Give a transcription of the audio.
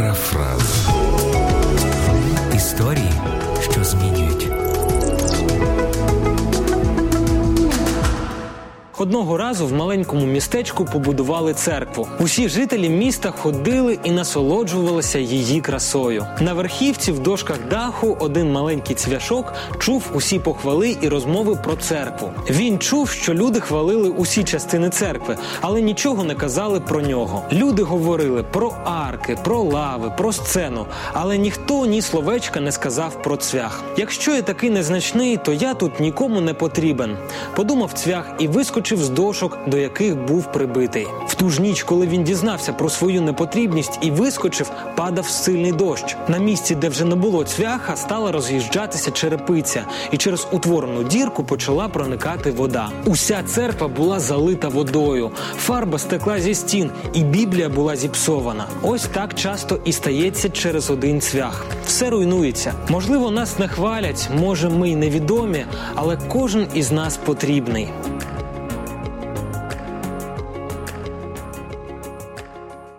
Парафраз. Історії, що змінюють. Одного разу в маленькому містечку побудували церкву. Усі жителі міста ходили і насолоджувалися її красою. На верхівці в дошках даху один маленький цвяшок чув усі похвали і розмови про церкву. Він чув, що люди хвалили усі частини церкви, але нічого не казали про нього. Люди говорили про арки, про лави, про сцену, але ніхто ні словечка не сказав про цвях. Якщо я такий незначний, то я тут нікому не потрібен. Подумав цвях і вискочив з дошок, до яких був прибитий. В ту ж ніч, коли він дізнався про свою непотрібність і вискочив, падав сильний дощ. На місці, де вже не було цвяха, стала роз'їжджатися черепиця, і через утворену дірку почала проникати вода. Уся церква була залита водою, фарба стекла зі стін, і Біблія була зіпсована. Ось так часто і стається через один цвях. Все руйнується. Можливо, нас не хвалять, може, ми й невідомі, але кожен із нас потрібний.